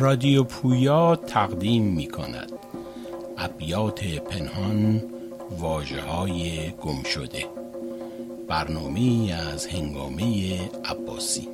رادیو پویا تقدیم می کند ابیات پنهان واجه های گم شده برنامه از هنگامه عباسی.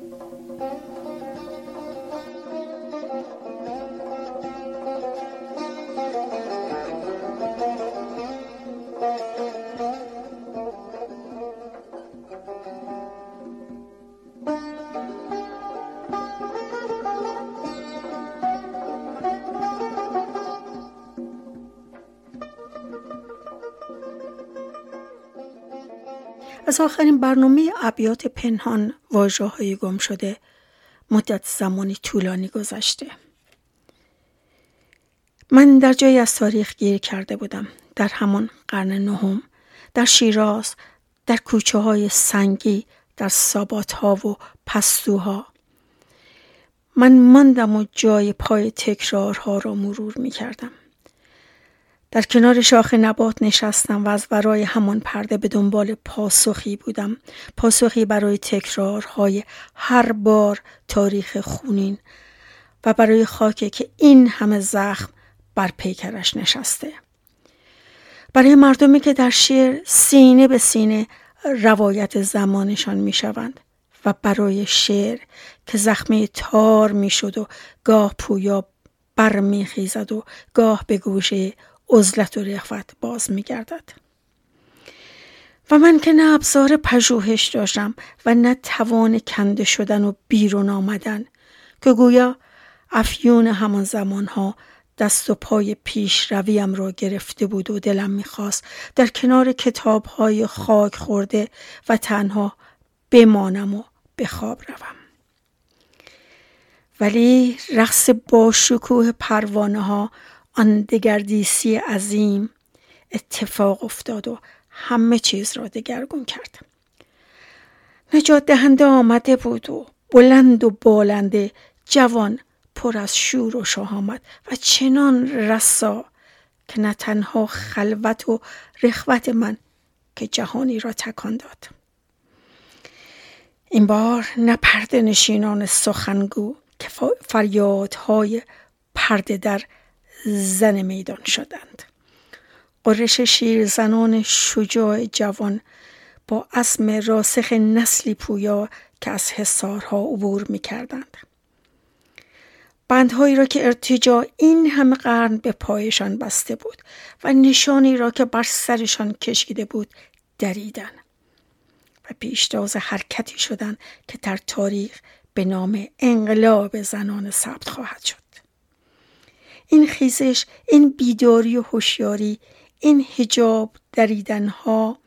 از آخرین برنامه ابیات پنهان واجه های گم شده. مدت زمانی طولانی گذشته. من در جایی از تاریخ گیر کرده بودم. در همان قرن نهم در شیراز در کوچه های سنگی در سابات ها و پستوها. من ماندم و جای پای تکرارها را مرور می کردم در کنار شاخ نبات نشستم و از ورای همان پرده به دنبال پاسخی بودم. پاسخی برای تکرارهای هر بار تاریخ خونین و برای خاکی که این همه زخم بر پیکرش نشسته. برای مردمی که در شعر سینه به سینه روایت زمانشان می شوند و برای شعر که زخمه تار می شد و گاه پویا بر خیزد و گاه به گوشه عزلت و رخوت باز می گردد. و من که نه ابزار پژوهش داشتم و نه توان کنده شدن و بیرون آمدن که گویا افیون همان زمانها دست و پای پیش رویم را گرفته بود و دلم می‌خواست در کنار کتاب های خاک خورده و تنها بمانم و به خواب روم. ولی رقص با شکوه پروانه ها آن دگردیسی عظیم اتفاق افتاد و همه چیز را دگرگون کرد. نجات دهنده آمده بود و بلند و بالنده جوان پر از شور و شهامت و چنان رسا که نه تنها خلوت و رخوت من که جهانی را تکان داد. این بار نه پرده نشینان سخنگو که فریادهای پرده در زن میدان شدند قرش شیرزنان شجاع جوان با اسم راسخ نسلی پویا که از حسارها عبور می کردند. بندهایی را که ارتجا این همه قرن به پایشان بسته بود و نشانی را که بر سرشان کشیده بود دریدن و پیشتاز حرکتی شدند که در تاریخ به نام انقلاب زنان ثبت خواهد شد. این خیزش این بیداری و هوشیاری این حجاب دریدنها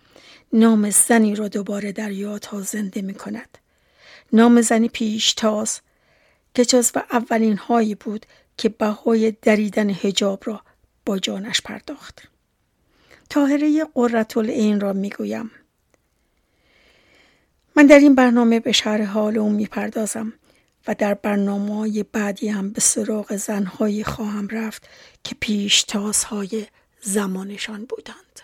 نام زنی را دوباره در یادها زنده می کند نام زنی پیشتاز که جز و اولین هایی بود که بهای دریدن حجاب را با جانش پرداخت. تاهره قررت این را می‌گویم. من در این برنامه به شهر حال می می‌پردازم. و در برنامه بعدی هم به سراغ زنهایی خواهم رفت که پیشتازهای زمانشان بودند.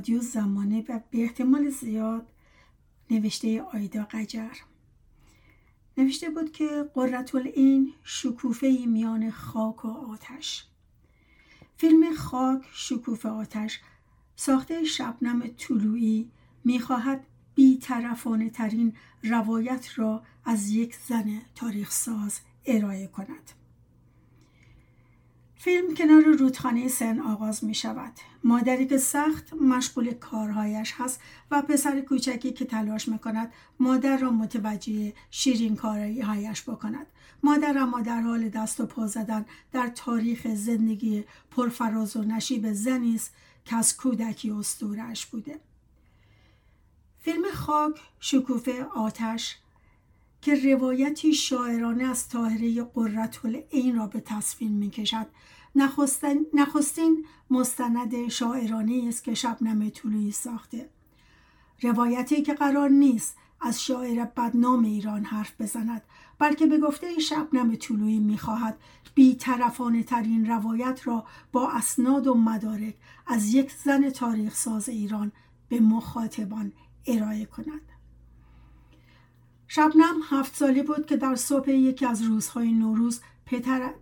رادیو زمانه و به احتمال زیاد نوشته آیدا قجر. نوشته بود که قررت این شکوفه میان خاک و آتش. فیلم خاک شکوفه آتش ساخته شبنم طلوعی می‌خواهد بی ترین روایت را از یک زن تاریخ ساز ارائه کند. فیلم کنار رودخانه سن آغاز می شود. مادری که سخت مشغول کارهایش هست و پسر کوچکی که تلاش می کند مادر را متوجه شیرین کارهایش بکند. مادر اما در حال دست و پا زدن در تاریخ زندگی پرفراز و نشیب زنی است که از کودکی استورش بوده. فیلم خاک شکوفه آتش که روایتی شاعرانه از طاهره قررت این را به تصویر می کشد نخستین مستند شاعرانه است که شبنم طولویی ساخته. روایتی که قرار نیست از شاعر بدنام ایران حرف بزند بلکه به گفته شبنم طولویی می‌خواهد بی طرفانه ترین روایت را با اسناد و مدارک از یک زن تاریخ ساز ایران به مخاطبان ارائه کند. شبنم هفت سالی بود که در صبح یکی از روزهای نوروز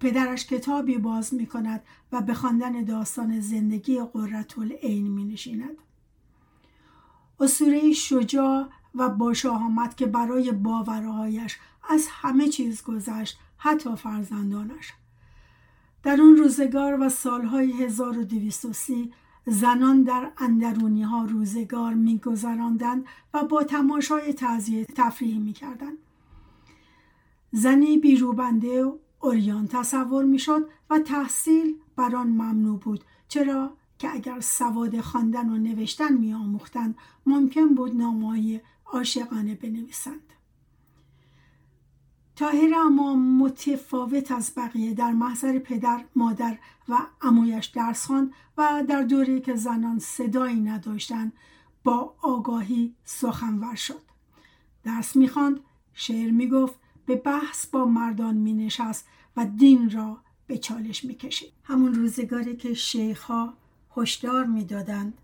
پدرش کتابی باز می کند و به خواندن داستان زندگی قررت العین می نشیند. شجاع و باشاهامت که برای باورهایش از همه چیز گذشت حتی فرزندانش در اون روزگار و سالهای 1230 زنان در اندرونی ها روزگار میگذراندند و با تماشای تعذیه تفریح می‌کردند. زنی بیروبنده و اوریان تصور می‌شد و تحصیل بر آن ممنوع بود چرا که اگر سواد خواندن و نوشتن میآموختند ممکن بود نامه‌های عاشقانه بنویسند. تاهر اما متفاوت از بقیه در محضر پدر مادر و امویش درس خواند و در دوره که زنان صدایی نداشتند با آگاهی سخنور شد. درس می‌خواند شعر می‌گفت به بحث با مردان مینشست و دین را به چالش می‌کشید. همون روزگاری که شیخها هشدار می‌دادند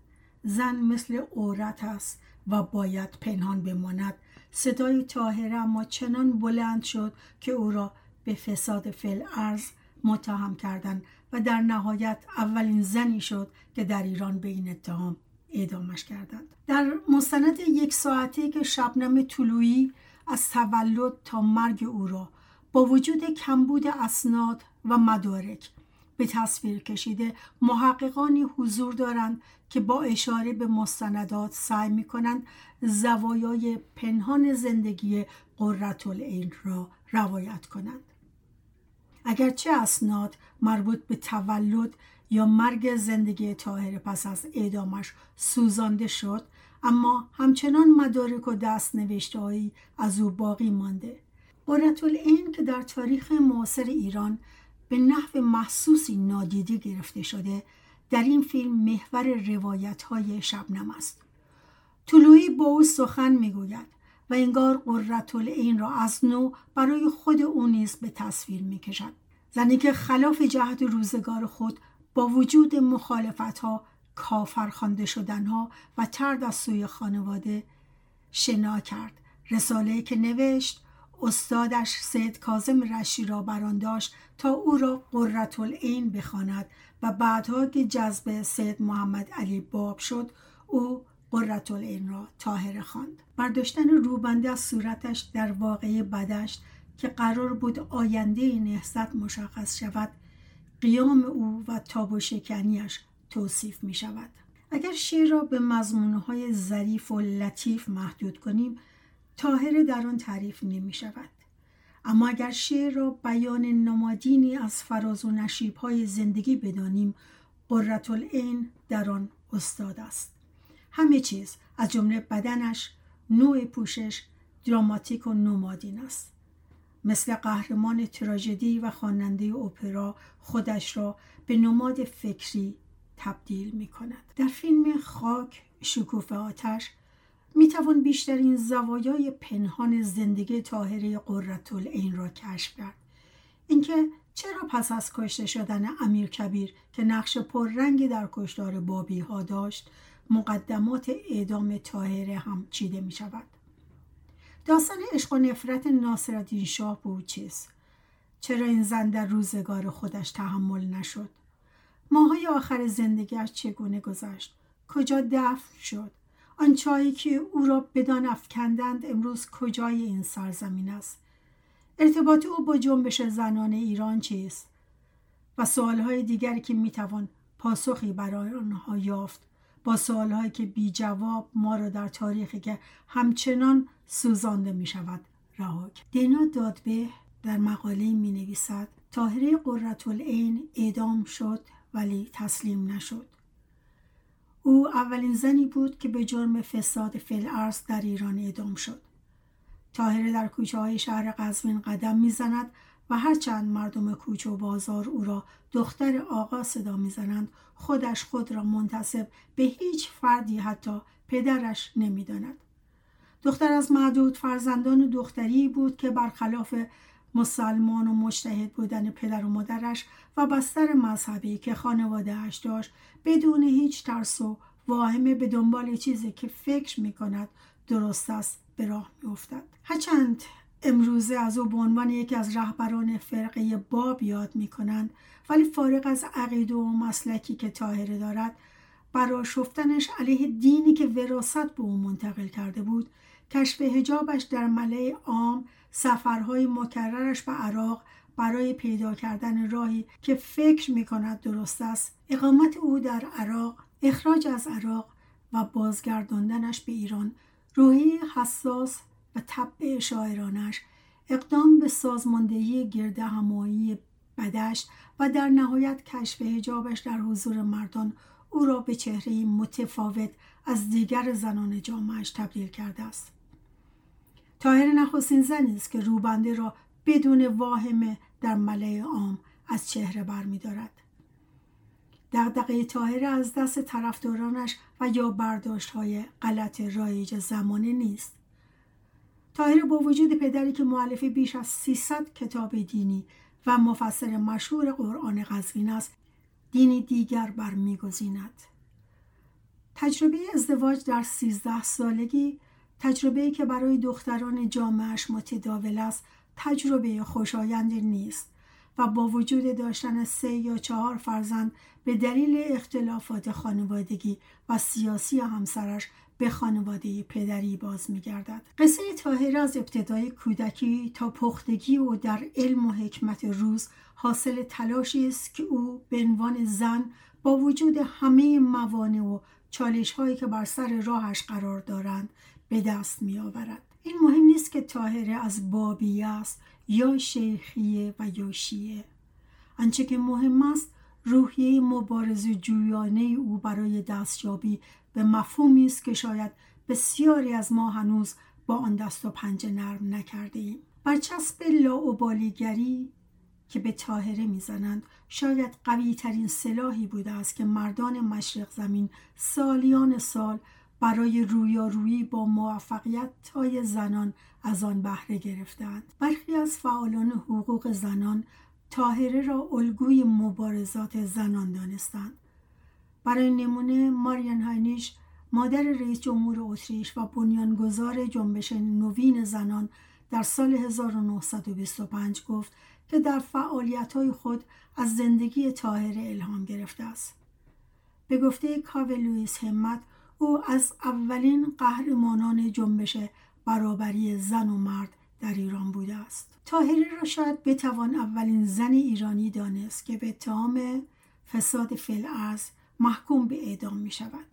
زن مثل عورت است و باید پنهان بماند صدای تاهره اما چنان بلند شد که او را به فساد فل ارز متهم کردند و در نهایت اولین زنی شد که در ایران به این اتهام اعدامش کردند. در مستند یک ساعتی که شبنم طلویی از تولد تا مرگ او را با وجود کمبود اسناد و مدارک به تصویر کشیده محققانی حضور دارند که با اشاره به مستندات سعی می کنند زوایای پنهان زندگی قررت العین را روایت کنند. اگرچه اسناد مربوط به تولد یا مرگ زندگی تاهر پس از اعدامش سوزانده شد اما همچنان مدارک و دست نوشتهایی از او باقی مانده. قررت العین که در تاریخ معاصر ایران به نحو محسوسی نادیده گرفته شده در این فیلم محور روایت های شبنم است. طلوعی با او سخن می‌گوید و انگار قررت العین را از نو برای خود او نیز به تصویر می‌کشد. زنی که خلاف جهت روزگار خود با وجود مخالفت ها کافر خوانده شدن ها و ترد از سوی خانواده شنا کرد. رساله که نوشت استادش سید کازم رشی را بران داشت تا او را قررت العین بخواند و بعدها که جذب سید محمد علی باب شد او قررت العین را تاهر خواند. برداشتن روبنده از صورتش در واقعه بدشت که قرار بود آینده نهزت مشخص شود قیام او و تاب و شکنیش توصیف می شود اگر شیر را به مضمونهای ظریف و لطیف محدود کنیم تاهر در آن تعریف نمی شود اما اگر شعر را بیان نمادینی از فراز و نشیب های زندگی بدانیم قررت العین در آن استاد است. همه چیز از جمله بدنش نوع پوشش دراماتیک و نمادین است. مثل قهرمان تراژدی و خواننده اپرا خودش را به نماد فکری تبدیل می کند در فیلم خاک شکوفه آتش می توان بیشترین زوایای پنهان زندگی طاهره العین را کشف کرد. اینکه چرا پس از کشته شدن امیر کبیر که نقش پررنگی در کشتار بابی ها داشت مقدمات اعدام طاهره هم چیده می شود داستان عشق و نفرت ناصرالدین شاه به او چیست؟ چرا این زن در روزگار خودش تحمل نشد؟ ماهای آخر زندگیش چگونه گذشت؟ کجا دفن شد؟ آن که او را بدان افکندند امروز کجای این سرزمین است؟ ارتباط او با جنبش زنان ایران چیست؟ و سوالهای دیگری که می‌توان پاسخی برای آنها یافت با سوالهایی که بی جواب ما را در تاریخی که همچنان سوزانده می شود رها دینا دادبه در مقاله می نویسد تاهره قررت اعدام شد ولی تسلیم نشد. او اولین زنی بود که به جرم فساد فلعرز در ایران اعدام شد. تاهره در کوچه های شهر قزوین قدم می‌زند و هرچند مردم کوچه و بازار او را دختر آقا صدا می‌زنند خودش خود را منتصب به هیچ فردی حتی پدرش نمی‌داند. دختر از معدود فرزندان دختری بود که برخلاف مسلمان و مجتهد بودن پدر و مادرش و بستر مذهبی که خانوادهاش داشت بدون هیچ ترس و واهمه به دنبال چیزی که فکر می کند درست است به راه می افتد. هرچند امروزه از او به عنوان یکی از رهبران فرقه باب یاد می کنند ولی فارغ از عقیده و مسلکی که تاهره دارد برای شفتنش علیه دینی که وراست به او منتقل کرده بود کشف هجابش در مله عام سفرهای مکررش به عراق برای پیدا کردن راهی که فکر می کند درست است. اقامت او در عراق اخراج از عراق و بازگرداندنش به ایران روحی حساس و طبع شاعرانش اقدام به سازماندهی گرد همایی بدشت و در نهایت کشف هجابش در حضور مردان او را به چهره متفاوت از دیگر زنان جامعش تبدیل کرده است. تاهر نخستین زنی است که روبنده را بدون واهمه در ملع عام از چهره برمیدارد دقدقه تاهره از دست طرفدارانش و یا برداشت های غلط رایج زمانه نیست. تاهره با وجود پدری که معلف بیش از 300 کتاب دینی و مفسر مشهور قرآن قزوین است دینی دیگر برمیگزیند تجربه ازدواج در 13 سالگی تجربه که برای دختران جامعش متداول است تجربه خوشایند نیست و با وجود داشتن سه یا چهار فرزند به دلیل اختلافات خانوادگی و سیاسی همسرش به خانواده پدری باز میگردد. قصه تاهره از ابتدای کودکی تا پختگی و در علم و حکمت روز حاصل تلاشی است که او به عنوان زن با وجود همه موانع و چالش هایی که بر سر راهش قرار دارند به دست می آورد. این مهم نیست که تاهره از بابی است یا شیخیه و یا شیعه آنچه که مهم است روحیه مبارز جویانه او برای دستیابی به مفهومی است که شاید بسیاری از ما هنوز با آن دست و پنجه نرم نکرده ایم برچسب لاعبالیگری که به تاهره می‌زنند شاید قوی ترین سلاحی بوده است که مردان مشرق زمین سالیان سال برای رویارویی با موفقیت های زنان از آن بهره گرفتند برخی از فعالان حقوق زنان تاهره را الگوی مبارزات زنان دانستند برای نمونه ماریان هاینیش مادر رئیس جمهور اتریش و بنیانگذار جنبش نوین زنان در سال 1925 گفت که در فعالیت خود از زندگی تاهره الهام گرفته است. به گفته کاو لویس همت او از اولین قهرمانان جنبش برابری زن و مرد در ایران بوده است. تاهره را شاید بتوان اولین زن ایرانی دانست که به اتهام فساد فلعرز محکوم به اعدام می شود.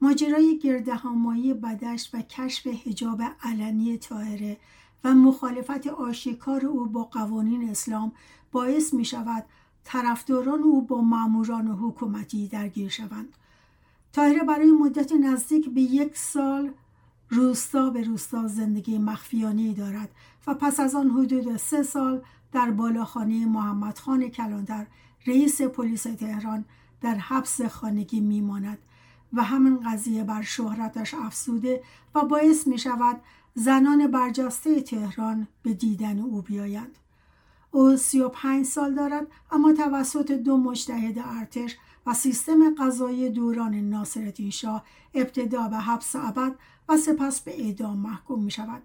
ماجرای گردهمایی بدشت و کشف حجاب علنی تاهره و مخالفت آشکار او با قوانین اسلام باعث می شود طرفداران او با ماموران حکومتی درگیر شوند. تاهره برای مدت نزدیک به یک سال روستا به روستا زندگی مخفیانه دارد و پس از آن حدود سه سال در بالاخانه محمد خان کلاندر رئیس پلیس تهران در حبس خانگی میماند و همین قضیه بر شهرتش افسوده و باعث می شود زنان برجسته تهران به دیدن او بیایند. او سی و پنج سال دارد اما توسط دو مجتهد ارتش و سیستم قضایی دوران ناصرالدین شاه ابتدا به حبس ابد و سپس به اعدام محکوم می شود.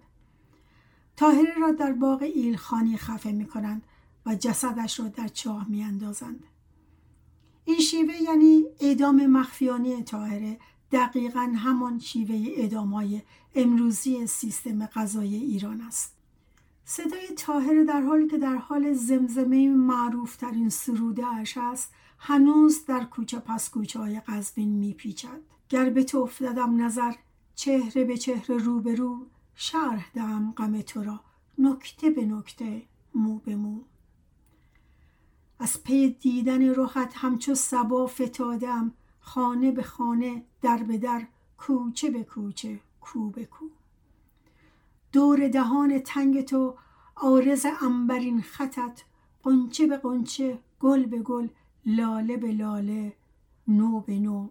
تاهره را در باغ ایلخانی خفه می کنند و جسدش را در چاه می اندازند. این شیوه یعنی اعدام مخفیانه تاهره دقیقا همان شیوه اعدامهای امروزی سیستم قضایی ایران است. صدای تاهره در حالی که در حال زمزمه معروف ترین سروده است هنوز در کوچه پس کوچه های قزوین میپیچد گر به تو افتادم نظر چهره به چهره رو به رو شرح دهم غم تو را نکته به نکته مو به مو. از پی دیدن رخت همچو سبا فتادم خانه به خانه در به در کوچه به کوچه کو به کو. دور دهان تنگ تو آرز انبرین خطت قنچه به قنچه گل به گل لاله به لاله نو به نو.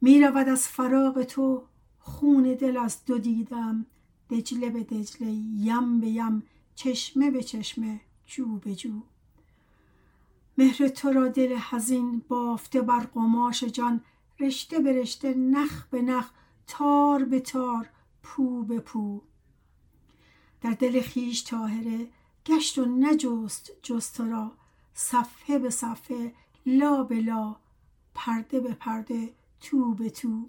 می رود از فراغ تو خون دل از دو دیدم. دجله به دجله یم به یم چشمه به چشمه جو به جو. مهر تو را دل حزین بافته بر قماش جان. رشته به رشته نخ به نخ تار به تار پو به پو. در دل خیش تاهره گشت و نجست جست را. صفحه به صفحه لا به لا پرده به پرده تو به تو.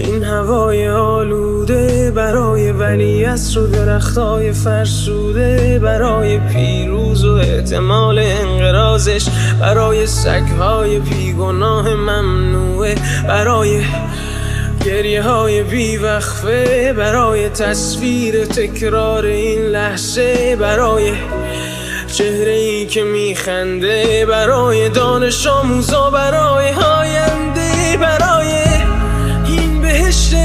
این هوای آلوده برای ولی و درختای فرسوده برای پیروز و احتمال انقرازش برای سگهای بیگناه ممنوعه برای گریه های بیوقفه برای تصویر تکرار این لحظه برای چهره ای که میخنده برای دانش آموزا برای هاینده برای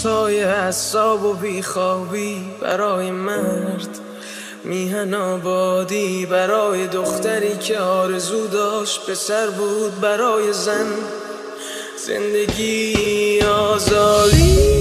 غوصای حساب و بیخوابی برای مرد. میهن آبادی برای دختری که آرزو داشت پسر بود برای زن. زندگی آزادی